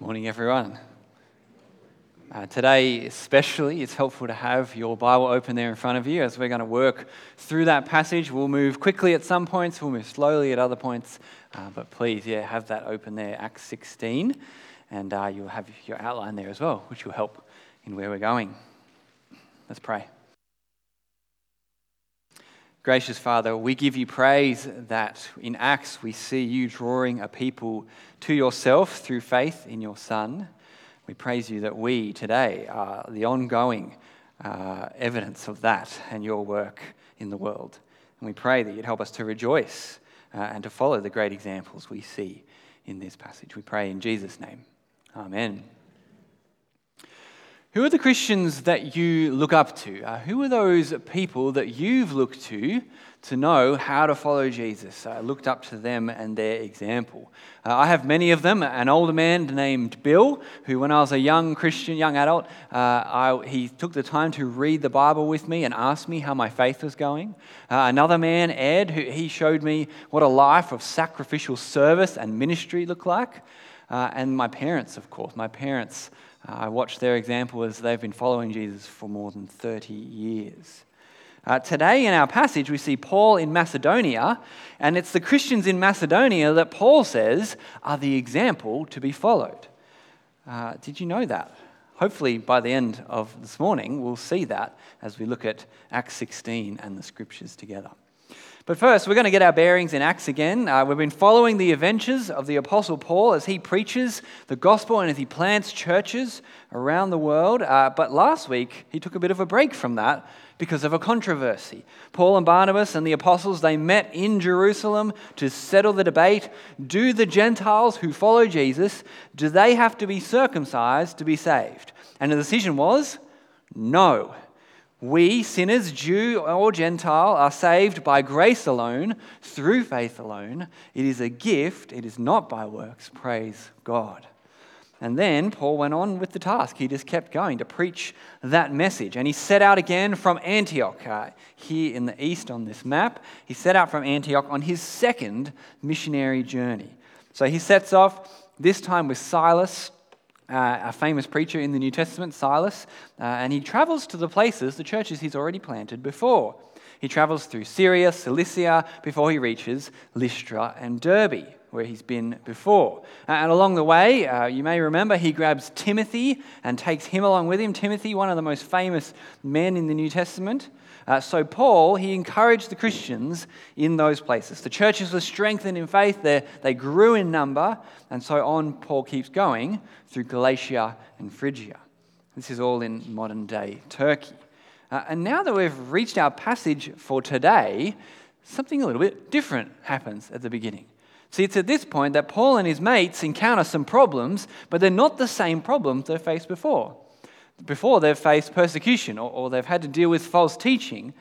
Morning, everyone. Uh, today, especially, it's helpful to have your Bible open there in front of you as we're going to work through that passage. We'll move quickly at some points, we'll move slowly at other points, uh, but please, yeah, have that open there, Acts 16, and uh, you'll have your outline there as well, which will help in where we're going. Let's pray. Gracious Father, we give you praise that in Acts we see you drawing a people to yourself through faith in your Son. We praise you that we today are the ongoing uh, evidence of that and your work in the world. And we pray that you'd help us to rejoice uh, and to follow the great examples we see in this passage. We pray in Jesus' name. Amen. Who are the Christians that you look up to? Uh, who are those people that you've looked to to know how to follow Jesus? I uh, looked up to them and their example. Uh, I have many of them. An older man named Bill, who, when I was a young Christian, young adult, uh, I, he took the time to read the Bible with me and ask me how my faith was going. Uh, another man, Ed, who he showed me what a life of sacrificial service and ministry looked like. Uh, and my parents, of course, my parents. Uh, I watched their example as they've been following Jesus for more than 30 years. Uh, today in our passage, we see Paul in Macedonia, and it's the Christians in Macedonia that Paul says are the example to be followed. Uh, did you know that? Hopefully, by the end of this morning, we'll see that as we look at Acts 16 and the scriptures together. But first, we're going to get our bearings in Acts again. Uh, we've been following the adventures of the Apostle Paul as he preaches the gospel and as he plants churches around the world. Uh, but last week, he took a bit of a break from that because of a controversy. Paul and Barnabas and the apostles, they met in Jerusalem to settle the debate. Do the Gentiles who follow Jesus, do they have to be circumcised to be saved? And the decision was no. We, sinners, Jew or Gentile, are saved by grace alone, through faith alone. It is a gift, it is not by works. Praise God. And then Paul went on with the task. He just kept going to preach that message. And he set out again from Antioch, uh, here in the east on this map. He set out from Antioch on his second missionary journey. So he sets off, this time with Silas uh, a famous preacher in the New Testament, Silas, uh, and he travels to the places, the churches he's already planted before. He travels through Syria, Cilicia, before he reaches Lystra and Derbe, where he's been before. Uh, and along the way, uh, you may remember, he grabs Timothy and takes him along with him. Timothy, one of the most famous men in the New Testament. Uh, so, Paul, he encouraged the Christians in those places. The churches were strengthened in faith, they, they grew in number, and so on Paul keeps going through Galatia and Phrygia. This is all in modern day Turkey. Uh, and now that we've reached our passage for today, something a little bit different happens at the beginning. See, it's at this point that Paul and his mates encounter some problems, but they're not the same problems they faced before. Before, they've faced persecution or, or they've had to deal with false teaching.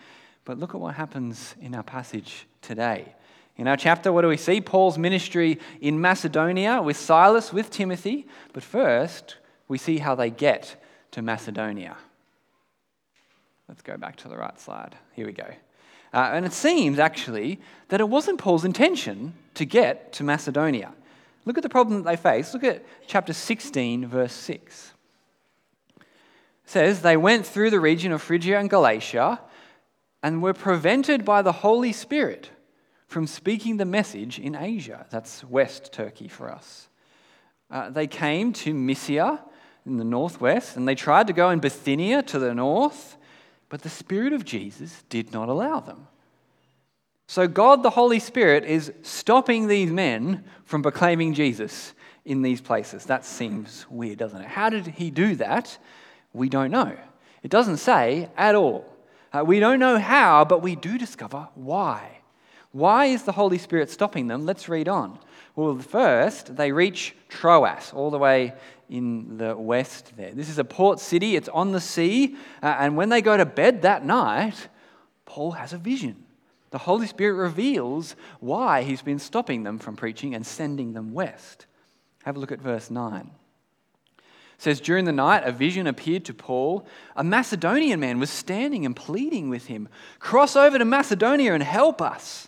But look at what happens in our passage today. In our chapter, what do we see? Paul's ministry in Macedonia with Silas, with Timothy. But first, we see how they get to Macedonia. Let's go back to the right slide. Here we go. Uh, and it seems actually that it wasn't Paul's intention to get to Macedonia. Look at the problem that they face. Look at chapter 16, verse 6 says they went through the region of Phrygia and Galatia and were prevented by the Holy Spirit from speaking the message in Asia. That's West Turkey for us. Uh, they came to Mysia in the northwest and they tried to go in Bithynia to the north, but the Spirit of Jesus did not allow them. So, God the Holy Spirit is stopping these men from proclaiming Jesus in these places. That seems weird, doesn't it? How did He do that? We don't know. It doesn't say at all. Uh, we don't know how, but we do discover why. Why is the Holy Spirit stopping them? Let's read on. Well, first, they reach Troas, all the way in the west there. This is a port city, it's on the sea. Uh, and when they go to bed that night, Paul has a vision. The Holy Spirit reveals why he's been stopping them from preaching and sending them west. Have a look at verse 9 says during the night a vision appeared to Paul. A Macedonian man was standing and pleading with him, "Cross over to Macedonia and help us."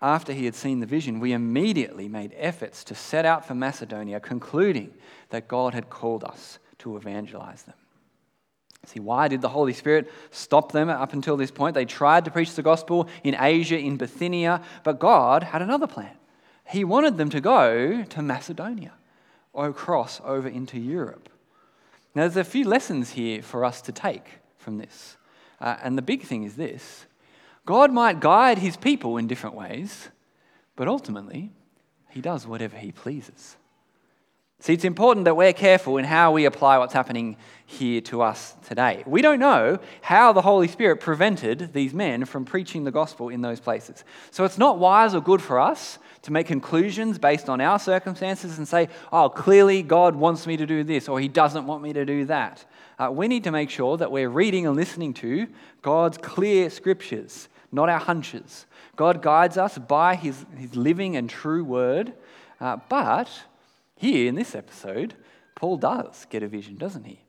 after he had seen the vision, we immediately made efforts to set out for Macedonia, concluding that God had called us to evangelize them. See, why did the Holy Spirit stop them up until this point? They tried to preach the gospel in Asia, in Bithynia, but God had another plan. He wanted them to go to Macedonia or cross over into Europe. Now, there's a few lessons here for us to take from this. Uh, and the big thing is this God might guide his people in different ways, but ultimately, he does whatever he pleases. See, it's important that we're careful in how we apply what's happening here to us today. We don't know how the Holy Spirit prevented these men from preaching the gospel in those places. So it's not wise or good for us to make conclusions based on our circumstances and say, oh, clearly God wants me to do this or he doesn't want me to do that. Uh, we need to make sure that we're reading and listening to God's clear scriptures not our hunches. God guides us by his, his living and true word. Uh, but here in this episode, Paul does get a vision, doesn't he?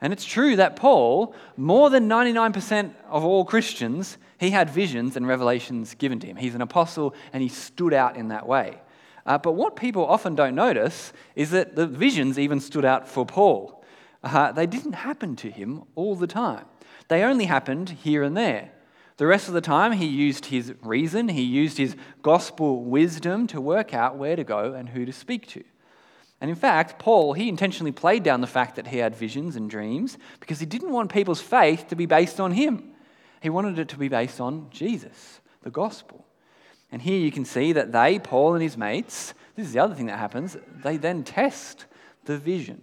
And it's true that Paul, more than 99% of all Christians, he had visions and revelations given to him. He's an apostle and he stood out in that way. Uh, but what people often don't notice is that the visions even stood out for Paul. Uh, they didn't happen to him all the time, they only happened here and there. The rest of the time, he used his reason, he used his gospel wisdom to work out where to go and who to speak to. And in fact, Paul, he intentionally played down the fact that he had visions and dreams because he didn't want people's faith to be based on him. He wanted it to be based on Jesus, the gospel. And here you can see that they, Paul and his mates, this is the other thing that happens, they then test the vision.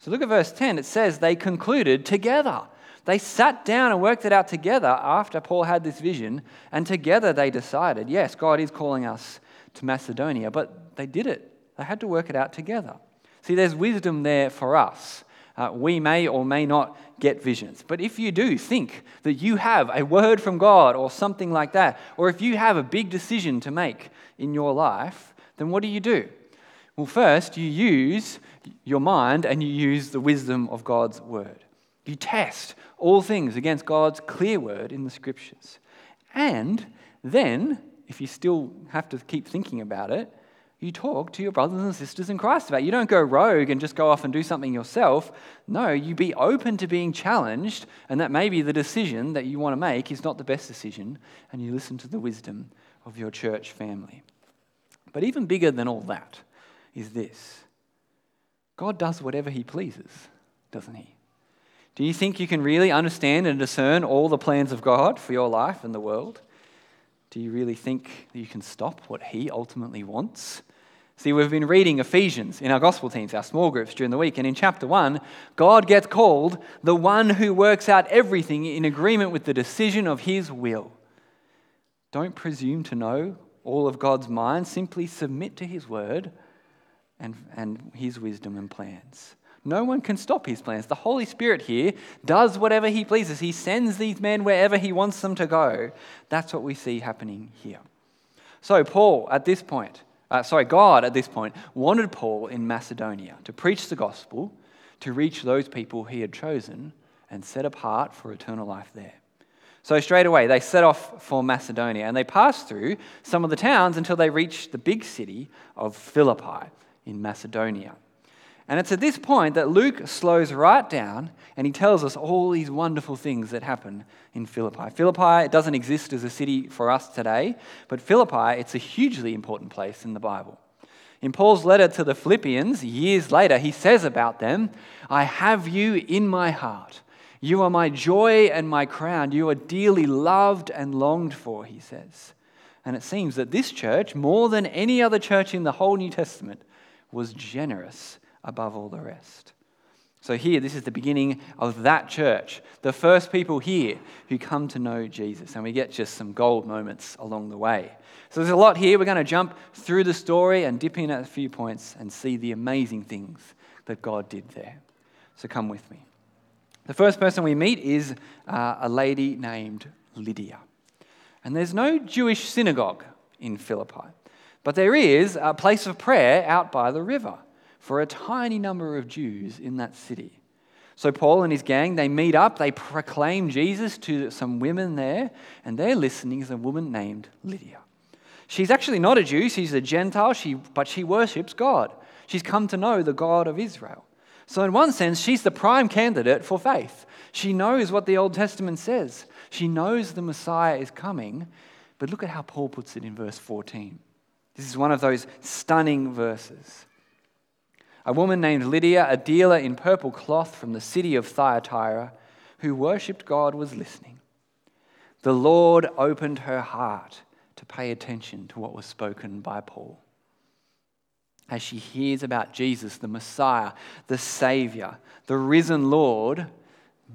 So look at verse 10. It says they concluded together. They sat down and worked it out together after Paul had this vision, and together they decided, yes, God is calling us to Macedonia, but they did it. They had to work it out together. See, there's wisdom there for us. Uh, we may or may not get visions. But if you do think that you have a word from God or something like that, or if you have a big decision to make in your life, then what do you do? Well, first, you use your mind and you use the wisdom of God's word. You test all things against God's clear word in the scriptures. And then, if you still have to keep thinking about it, you talk to your brothers and sisters in Christ about. You don't go rogue and just go off and do something yourself. No, you be open to being challenged, and that maybe the decision that you want to make is not the best decision, and you listen to the wisdom of your church family. But even bigger than all that is this God does whatever He pleases, doesn't He? Do you think you can really understand and discern all the plans of God for your life and the world? Do you really think that you can stop what He ultimately wants? See, we've been reading Ephesians in our gospel teams, our small groups during the week, and in chapter 1, God gets called the one who works out everything in agreement with the decision of His will. Don't presume to know all of God's mind, simply submit to His word and, and His wisdom and plans. No one can stop his plans. The Holy Spirit here does whatever he pleases. He sends these men wherever he wants them to go. That's what we see happening here. So, Paul, at this point, uh, sorry, God at this point wanted Paul in Macedonia to preach the gospel, to reach those people he had chosen and set apart for eternal life there. So, straight away, they set off for Macedonia and they passed through some of the towns until they reached the big city of Philippi in Macedonia. And it's at this point that Luke slows right down and he tells us all these wonderful things that happen in Philippi. Philippi doesn't exist as a city for us today, but Philippi, it's a hugely important place in the Bible. In Paul's letter to the Philippians, years later, he says about them, I have you in my heart. You are my joy and my crown. You are dearly loved and longed for, he says. And it seems that this church, more than any other church in the whole New Testament, was generous above all the rest. So, here, this is the beginning of that church, the first people here who come to know Jesus. And we get just some gold moments along the way. So, there's a lot here. We're going to jump through the story and dip in at a few points and see the amazing things that God did there. So, come with me. The first person we meet is uh, a lady named Lydia. And there's no Jewish synagogue in Philippi, but there is a place of prayer out by the river for a tiny number of Jews in that city. So Paul and his gang, they meet up, they proclaim Jesus to some women there, and they're listening is a woman named Lydia. She's actually not a Jew, she's a Gentile, she, but she worships God. She's come to know the God of Israel. So, in one sense, she's the prime candidate for faith. She knows what the Old Testament says, she knows the Messiah is coming. But look at how Paul puts it in verse 14. This is one of those stunning verses. A woman named Lydia, a dealer in purple cloth from the city of Thyatira, who worshipped God, was listening. The Lord opened her heart to pay attention to what was spoken by Paul. As she hears about Jesus, the Messiah, the Savior, the risen Lord,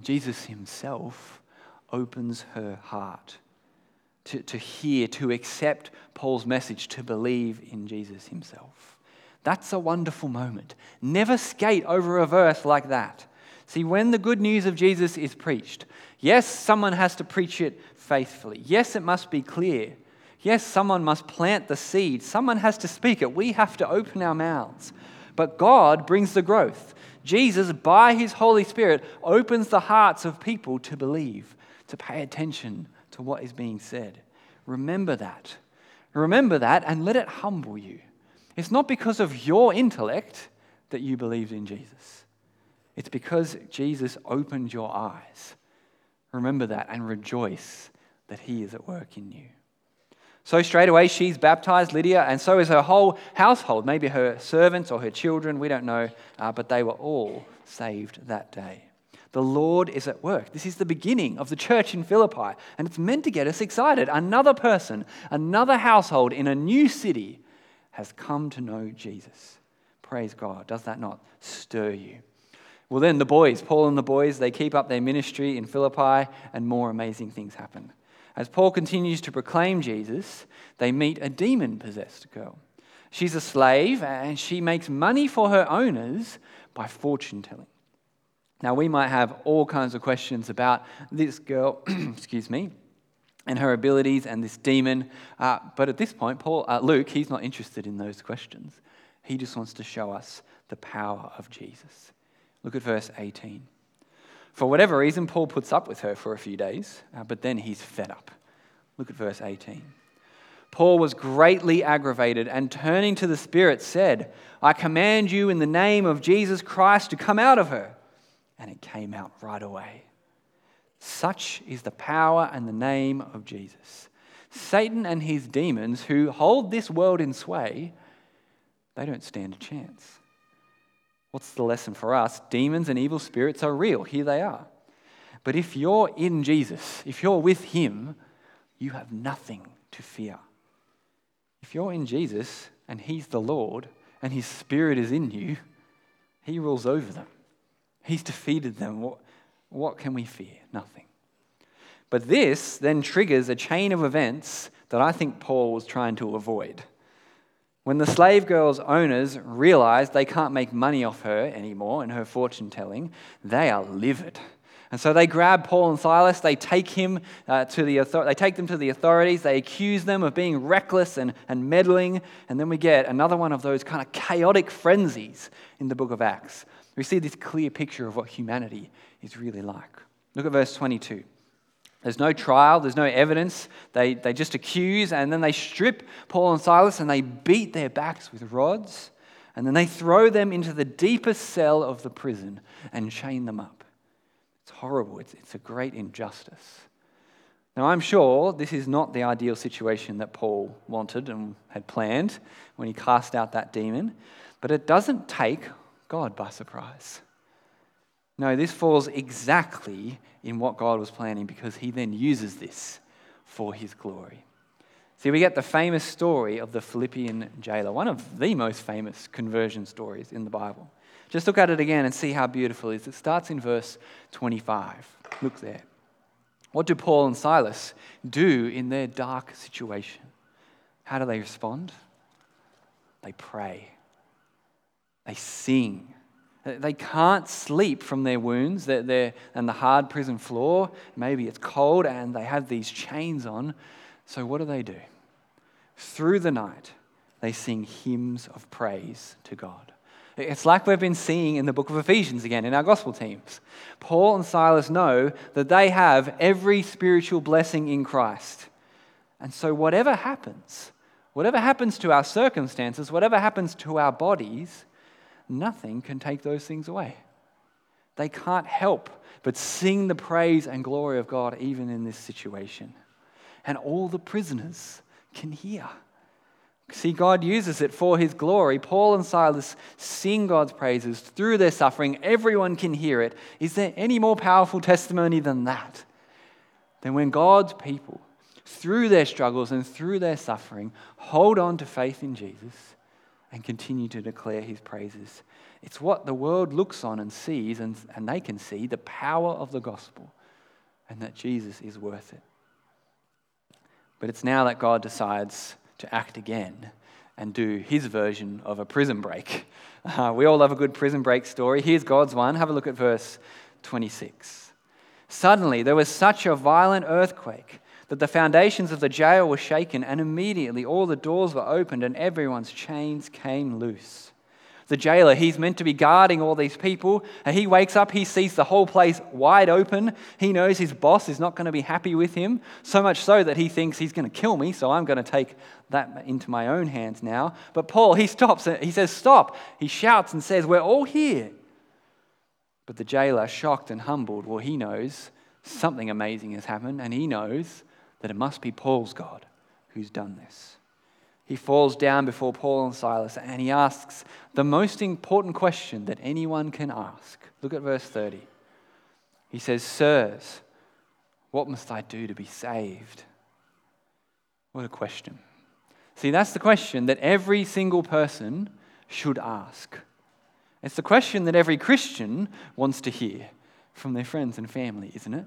Jesus himself opens her heart to, to hear, to accept Paul's message, to believe in Jesus himself. That's a wonderful moment. Never skate over a verse like that. See, when the good news of Jesus is preached, yes, someone has to preach it faithfully. Yes, it must be clear. Yes, someone must plant the seed. Someone has to speak it. We have to open our mouths. But God brings the growth. Jesus, by his Holy Spirit, opens the hearts of people to believe, to pay attention to what is being said. Remember that. Remember that and let it humble you. It's not because of your intellect that you believed in Jesus, it's because Jesus opened your eyes. Remember that and rejoice that he is at work in you. So, straight away, she's baptized, Lydia, and so is her whole household, maybe her servants or her children, we don't know, uh, but they were all saved that day. The Lord is at work. This is the beginning of the church in Philippi, and it's meant to get us excited. Another person, another household in a new city has come to know Jesus. Praise God. Does that not stir you? Well, then the boys, Paul and the boys, they keep up their ministry in Philippi, and more amazing things happen. As Paul continues to proclaim Jesus, they meet a demon possessed girl. She's a slave, and she makes money for her owners by fortune telling. Now, we might have all kinds of questions about this girl, excuse me, and her abilities and this demon. Uh, but at this point, Paul, uh, Luke, he's not interested in those questions. He just wants to show us the power of Jesus. Look at verse 18. For whatever reason, Paul puts up with her for a few days, uh, but then he's fed up. Look at verse 18. Paul was greatly aggravated and turning to the Spirit said, I command you in the name of Jesus Christ to come out of her and it came out right away. Such is the power and the name of Jesus. Satan and his demons, who hold this world in sway, they don't stand a chance. What's the lesson for us? Demons and evil spirits are real. Here they are. But if you're in Jesus, if you're with him, you have nothing to fear. If you're in Jesus and he's the Lord and his spirit is in you, he rules over them. He's defeated them. What, can we fear? Nothing. But this then triggers a chain of events that I think Paul was trying to avoid. When the slave girl's owners realize they can't make money off her anymore in her fortune telling, they are livid. And so they grab Paul and Silas, they take, him, uh, to the author- they take them to the authorities, they accuse them of being reckless and, and meddling, and then we get another one of those kind of chaotic frenzies in the book of Acts we see this clear picture of what humanity is really like. Look at verse 22. There's no trial, there's no evidence. They, they just accuse and then they strip Paul and Silas and they beat their backs with rods and then they throw them into the deepest cell of the prison and chain them up. It's horrible, it's, it's a great injustice. Now, I'm sure this is not the ideal situation that Paul wanted and had planned when he cast out that demon, but it doesn't take God by surprise. No, this falls exactly in what God was planning because he then uses this for his glory. See, we get the famous story of the Philippian jailer, one of the most famous conversion stories in the Bible. Just look at it again and see how beautiful it is. It starts in verse 25. Look there. What do Paul and Silas do in their dark situation? How do they respond? They pray. They sing. They can't sleep from their wounds they're, they're, and the hard prison floor. Maybe it's cold and they have these chains on. So, what do they do? Through the night, they sing hymns of praise to God. It's like we've been seeing in the book of Ephesians again in our gospel teams. Paul and Silas know that they have every spiritual blessing in Christ. And so, whatever happens, whatever happens to our circumstances, whatever happens to our bodies, nothing can take those things away. They can't help but sing the praise and glory of God even in this situation. And all the prisoners can hear. See, God uses it for his glory. Paul and Silas sing God's praises through their suffering. Everyone can hear it. Is there any more powerful testimony than that? Than when God's people, through their struggles and through their suffering, hold on to faith in Jesus and continue to declare his praises. It's what the world looks on and sees, and, and they can see the power of the gospel and that Jesus is worth it. But it's now that God decides to act again and do his version of a prison break. Uh, we all love a good prison break story. Here's God's one. Have a look at verse 26. Suddenly, there was such a violent earthquake that the foundations of the jail were shaken, and immediately all the doors were opened and everyone's chains came loose the jailer. He's meant to be guarding all these people. And he wakes up, he sees the whole place wide open. He knows his boss is not going to be happy with him, so much so that he thinks he's going to kill me, so I'm going to take that into my own hands now. But Paul, he stops. He says, Stop. He shouts and says, We're all here. But the jailer, shocked and humbled, well, he knows something amazing has happened, and he knows that it must be Paul's God who's done this he falls down before Paul and Silas and he asks the most important question that anyone can ask. Look at verse 30. He says, Sirs, what must I do to be saved? What a question. See, that's the question that every single person should ask. It's the question that every Christian wants to hear from their friends and family, isn't it?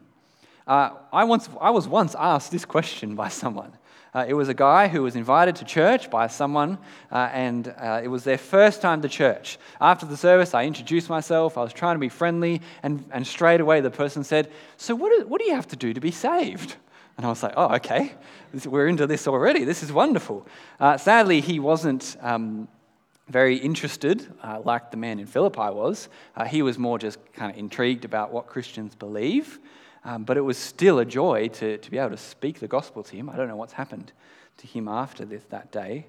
Uh, I, once, I was once asked this question by someone. Uh, it was a guy who was invited to church by someone, uh, and uh, it was their first time to church. After the service, I introduced myself. I was trying to be friendly, and, and straight away the person said, So, what do, what do you have to do to be saved? And I was like, Oh, okay. We're into this already. This is wonderful. Uh, sadly, he wasn't. Um, very interested, uh, like the man in Philippi was. Uh, he was more just kind of intrigued about what Christians believe. Um, but it was still a joy to, to be able to speak the gospel to him. I don't know what's happened to him after this, that day.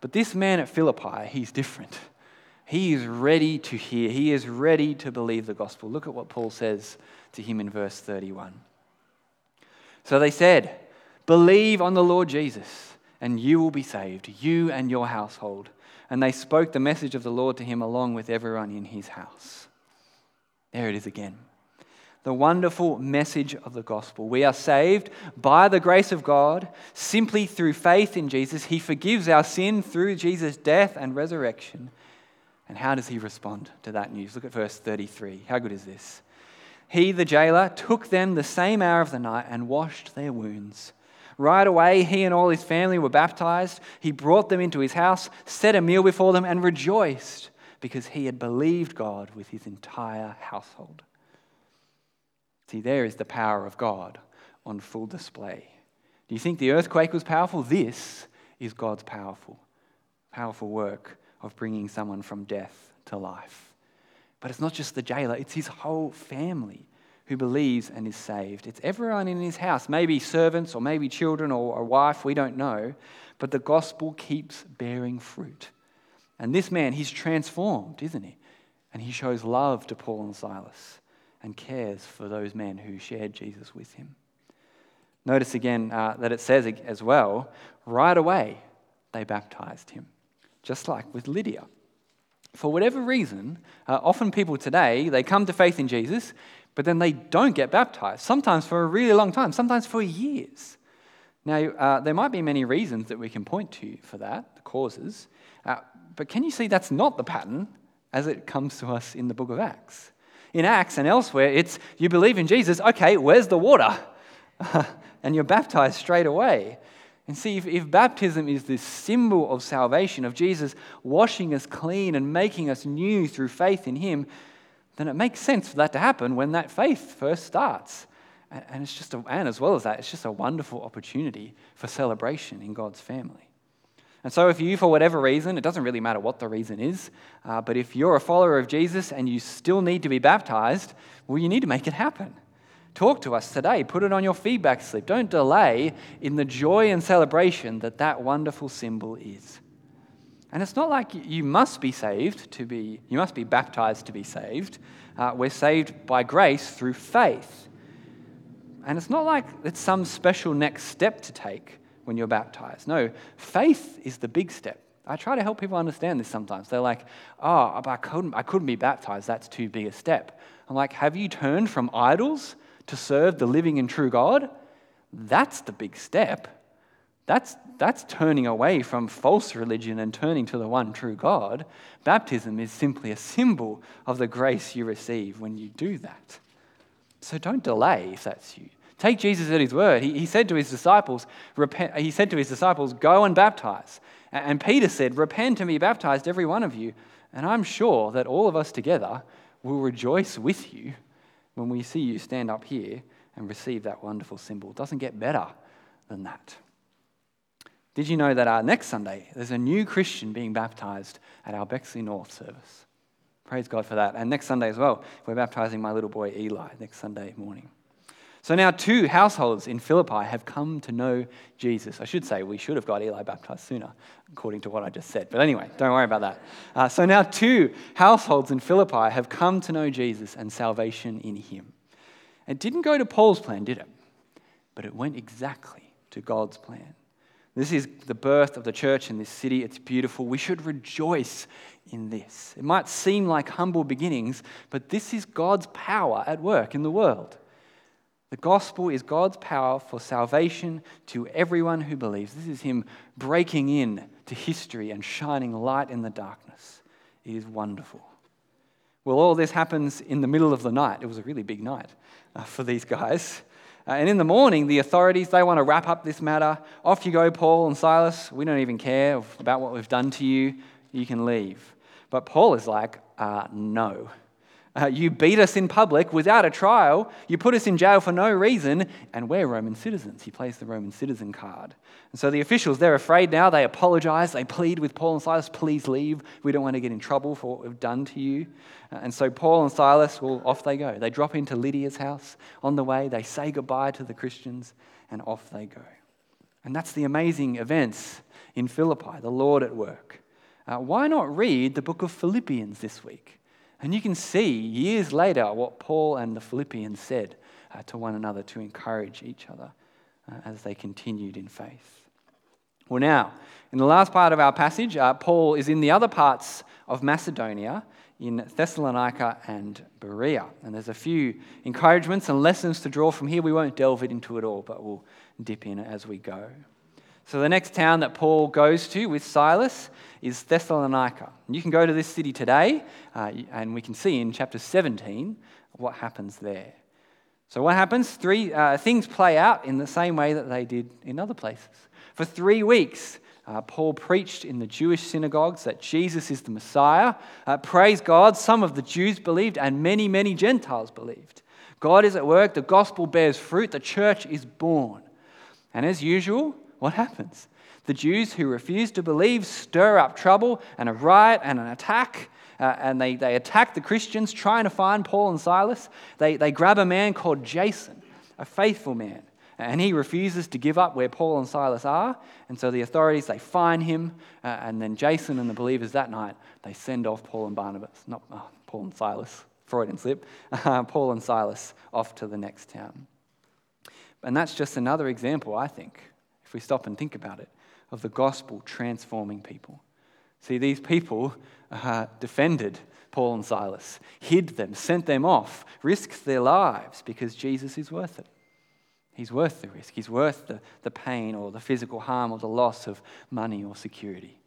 But this man at Philippi, he's different. He is ready to hear, he is ready to believe the gospel. Look at what Paul says to him in verse 31. So they said, Believe on the Lord Jesus, and you will be saved, you and your household. And they spoke the message of the Lord to him along with everyone in his house. There it is again the wonderful message of the gospel. We are saved by the grace of God simply through faith in Jesus. He forgives our sin through Jesus' death and resurrection. And how does he respond to that news? Look at verse 33. How good is this? He, the jailer, took them the same hour of the night and washed their wounds. Right away, he and all his family were baptized. He brought them into his house, set a meal before them, and rejoiced because he had believed God with his entire household. See, there is the power of God on full display. Do you think the earthquake was powerful? This is God's powerful, powerful work of bringing someone from death to life. But it's not just the jailer, it's his whole family who believes and is saved. It's everyone in his house, maybe servants or maybe children or a wife, we don't know. But the gospel keeps bearing fruit. And this man, he's transformed, isn't he? And he shows love to Paul and Silas and cares for those men who shared Jesus with him. Notice again uh, that it says as well, right away they baptized him, just like with Lydia. For whatever reason, uh, often people today, they come to faith in Jesus, but then they don't get baptized, sometimes for a really long time, sometimes for years. Now, uh, there might be many reasons that we can point to for that, the causes, uh, but can you see that's not the pattern as it comes to us in the book of Acts? In Acts and elsewhere, it's you believe in Jesus, okay, where's the water? and you're baptized straight away. And see, if, if, baptism is this symbol of salvation, of Jesus washing us clean and making us new through faith in Him, then it makes sense for that to happen when that faith first starts. And, and it's just, a, and as well as that, it's just a wonderful opportunity for celebration in God's family. And so, if you, for whatever reason, it doesn't really matter what the reason is, uh, but if you're a follower of Jesus and you still need to be baptized, well, you need to make it happen. Talk to us today. Put it on your feedback slip. Don't delay in the joy and celebration that that wonderful symbol is. And it's not like you must be saved to be, you must be baptized to be saved. Uh, we're saved by grace through faith. And it's not like it's some special next step to take when you're baptized. No, faith is the big step. I try to help people understand this sometimes. They're like, oh, I couldn't, I couldn't be baptized. That's too big a step. I'm like, have you turned from idols to serve the living and true God? That's the big step. That's, that's turning away from false religion and turning to the one true God. Baptism is simply a symbol of the grace you receive when you do that. So don't delay if that's you. Take Jesus at his word. He, he said to his disciples, repent, he said to his disciples, go and baptize. And Peter said, repent and be baptized, every one of you. And I'm sure that all of us together will rejoice with you when we see you stand up here and receive that wonderful symbol. It doesn't get better than that. Did you know that our next Sunday there's a new Christian being baptized at our Bexley North service? Praise God for that. And next Sunday as well, we're baptizing my little boy Eli next Sunday morning. So now two households in Philippi have come to know Jesus. I should say we should have got Eli baptized sooner, according to what I just said. But anyway, don't worry about that. Uh, so now two households in Philippi have come to know Jesus and salvation in him. It didn't go to Paul's plan, did it? But it went exactly to God's plan. This is the birth of the church in this city. It's beautiful. We should rejoice in this. It might seem like humble beginnings, but this is God's power at work in the world. The gospel is God's power for salvation to everyone who believes. This is Him breaking in to history and shining light in the darkness. It is wonderful. Well, all this happens in the middle of the night. It was a really big night uh, for these guys. Uh, and in the morning, the authorities, they want to wrap up this matter. Off you go, Paul and Silas. We don't even care about what we've done to you. You can leave. But Paul is like, uh, no. Uh, you beat us in public without a trial. You put us in jail for no reason, and we're Roman citizens. He plays the Roman citizen card. And so the officials, they're afraid now. They apologize. They plead with Paul and Silas, please leave. We don't want to get in trouble for what we've done to you. Uh, and so Paul and Silas, well, off they go. They drop into Lydia's house. On the way, they say goodbye to the Christians, and off they go. And that's the amazing events in Philippi, the Lord at work. Uh, why not read the book of Philippians this week? And you can see years later what Paul and the Philippians said uh, to one another to encourage each other uh, as they continued in faith. Well, now, in the last part of our passage, uh, Paul is in the other parts of Macedonia, in Thessalonica and Berea. And there's a few encouragements and lessons to draw from here. We won't delve into it all, but we'll dip in as we go. So, the next town that Paul goes to with Silas is Thessalonica. You can go to this city today, uh, and we can see in chapter 17 what happens there. So, what happens? Three uh, things play out in the same way that they did in other places. For three weeks, uh, Paul preached in the Jewish synagogues that Jesus is the Messiah. Uh, praise God, some of the Jews believed, and many, many Gentiles believed. God is at work, the gospel bears fruit, the church is born. And as usual, what happens? The Jews who refuse to believe stir up trouble and a riot and an attack. Uh, and they, they attack the Christians trying to find Paul and Silas. They, they grab a man called Jason, a faithful man. And he refuses to give up where Paul and Silas are. And so the authorities, they fine him. Uh, and then Jason and the believers that night, they send off Paul and Barnabas. Not oh, Paul and Silas, Freudian slip. Uh, Paul and Silas off to the next town. And that's just another example, I think, if we stop and think about it, of the gospel transforming people. See, these people uh, defended Paul and Silas, hid them, sent them off, risked their lives because Jesus is worth it. He's worth the risk. He's worth the, the pain or the physical harm or the loss of money or security.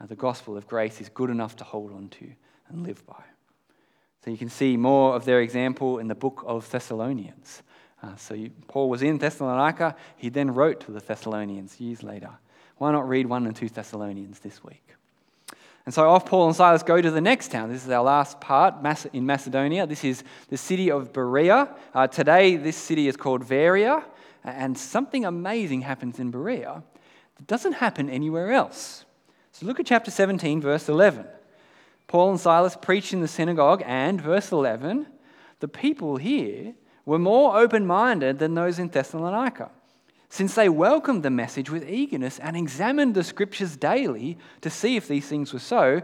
Uh, the gospel of grace is good enough to hold on to and live by. So you can see more of their example in the book of Thessalonians. Uh, so you, Paul was in Thessalonica. He then wrote to the Thessalonians years later. Why not read 1 and 2 Thessalonians this week? And so off Paul and Silas go to the next town. This is our last part in Macedonia. This is the city of Berea. Uh, today, this city is called Varia. And something amazing happens in Berea that doesn't happen anywhere else. So look at chapter 17, verse 11. Paul and Silas preach in the synagogue, and verse 11, the people here were more open minded than those in Thessalonica, since they welcomed the message with eagerness and examined the scriptures daily to see if these things were so.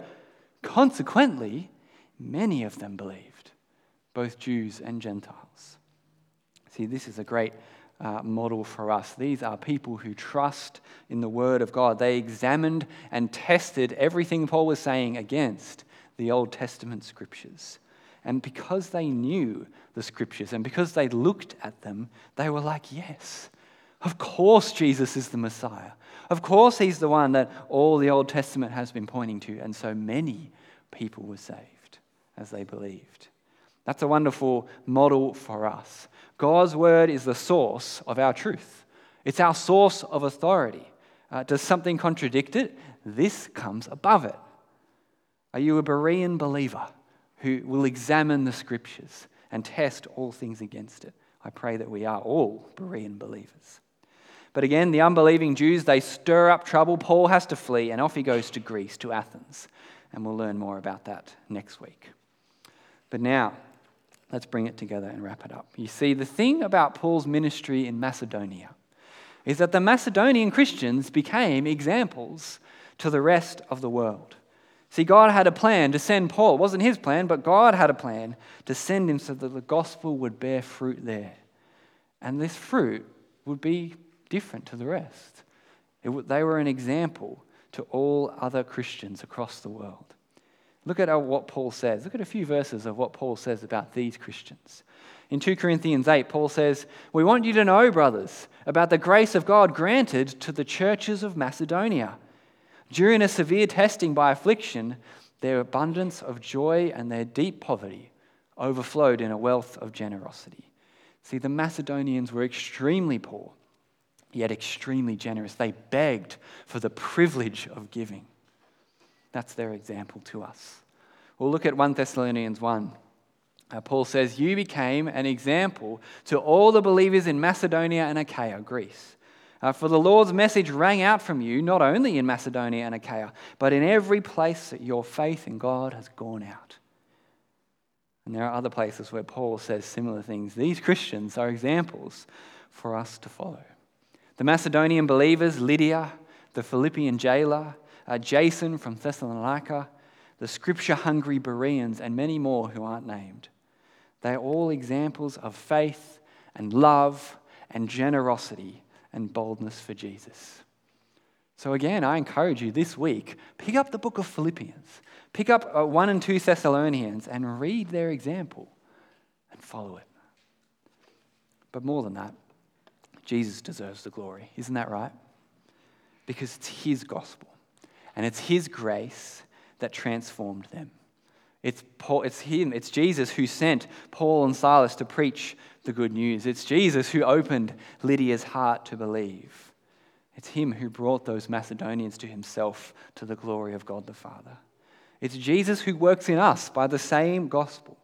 Consequently, many of them believed, both Jews and Gentiles. See, this is a great uh, model for us. These are people who trust in the Word of God. They examined and tested everything Paul was saying against the Old Testament scriptures. And because they knew the scriptures and because they looked at them, they were like, yes, of course Jesus is the Messiah. Of course he's the one that all the Old Testament has been pointing to. And so many people were saved as they believed. That's a wonderful model for us. God's word is the source of our truth, it's our source of authority. Uh, does something contradict it? This comes above it. Are you a Berean believer who will examine the scriptures and test all things against it? I pray that we are all Berean believers. But again, the unbelieving Jews, they stir up trouble. Paul has to flee, and off he goes to Greece, to Athens. And we'll learn more about that next week. But now, let's bring it together and wrap it up. You see, the thing about Paul's ministry in Macedonia is that the Macedonian Christians became examples to the rest of the world. See, God had a plan to send Paul. It wasn't his plan, but God had a plan to send him so that the gospel would bear fruit there. And this fruit would be different to the rest. they were an example to all other Christians across the world. Look at uh, what Paul says. Look at a few verses of what Paul says about these Christians. In 2 Corinthians 8, Paul says, We want you to know, brothers, about the grace of God granted to the churches of Macedonia. During a severe testing by affliction, their abundance of joy and their deep poverty overflowed in a wealth of generosity. See, the Macedonians were extremely poor, yet extremely generous. They begged for the privilege of giving. That's their example to us. We'll look at 1 Thessalonians 1. Uh, Paul says, You became an example to all the believers in Macedonia and Achaia, Greece. Uh, for the Lord's message rang out from you, not only in Macedonia and Achaia, but in every place that your faith in God has gone out. And there are other places where Paul says similar things. These Christians are examples for us to follow. The Macedonian believers, Lydia, the Philippian jailer, uh, Jason from Thessalonica, the scripture hungry Bereans, and many more who aren't named. They are all examples of faith and love and generosity and boldness for Jesus. So, again, I encourage you this week pick up the book of Philippians, pick up uh, 1 and 2 Thessalonians, and read their example and follow it. But more than that, Jesus deserves the glory. Isn't that right? Because it's his gospel. And it's His grace that transformed them. It's, Paul, it's Him, it's Jesus who sent Paul and Silas to preach the good news. It's Jesus who opened Lydia's heart to believe. It's Him who brought those Macedonians to Himself to the glory of God the Father. It's Jesus who works in us by the same gospel.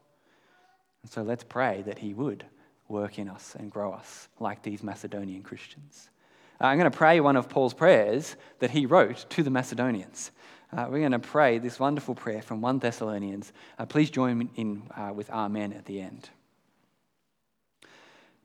And so let's pray that He would work in us and grow us like these Macedonian Christians. Uh, I'm going to pray one of Paul's prayers that he wrote to the Macedonians. Uh, we're going to pray this wonderful prayer from 1 Thessalonians. Uh, please join in uh, with Amen at the end.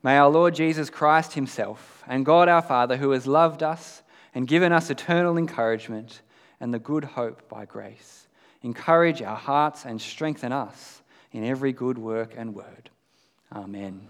May our Lord Jesus Christ Himself and God our Father, who has loved us and given us eternal encouragement and the good hope by grace, encourage our hearts and strengthen us in every good work and word. Amen.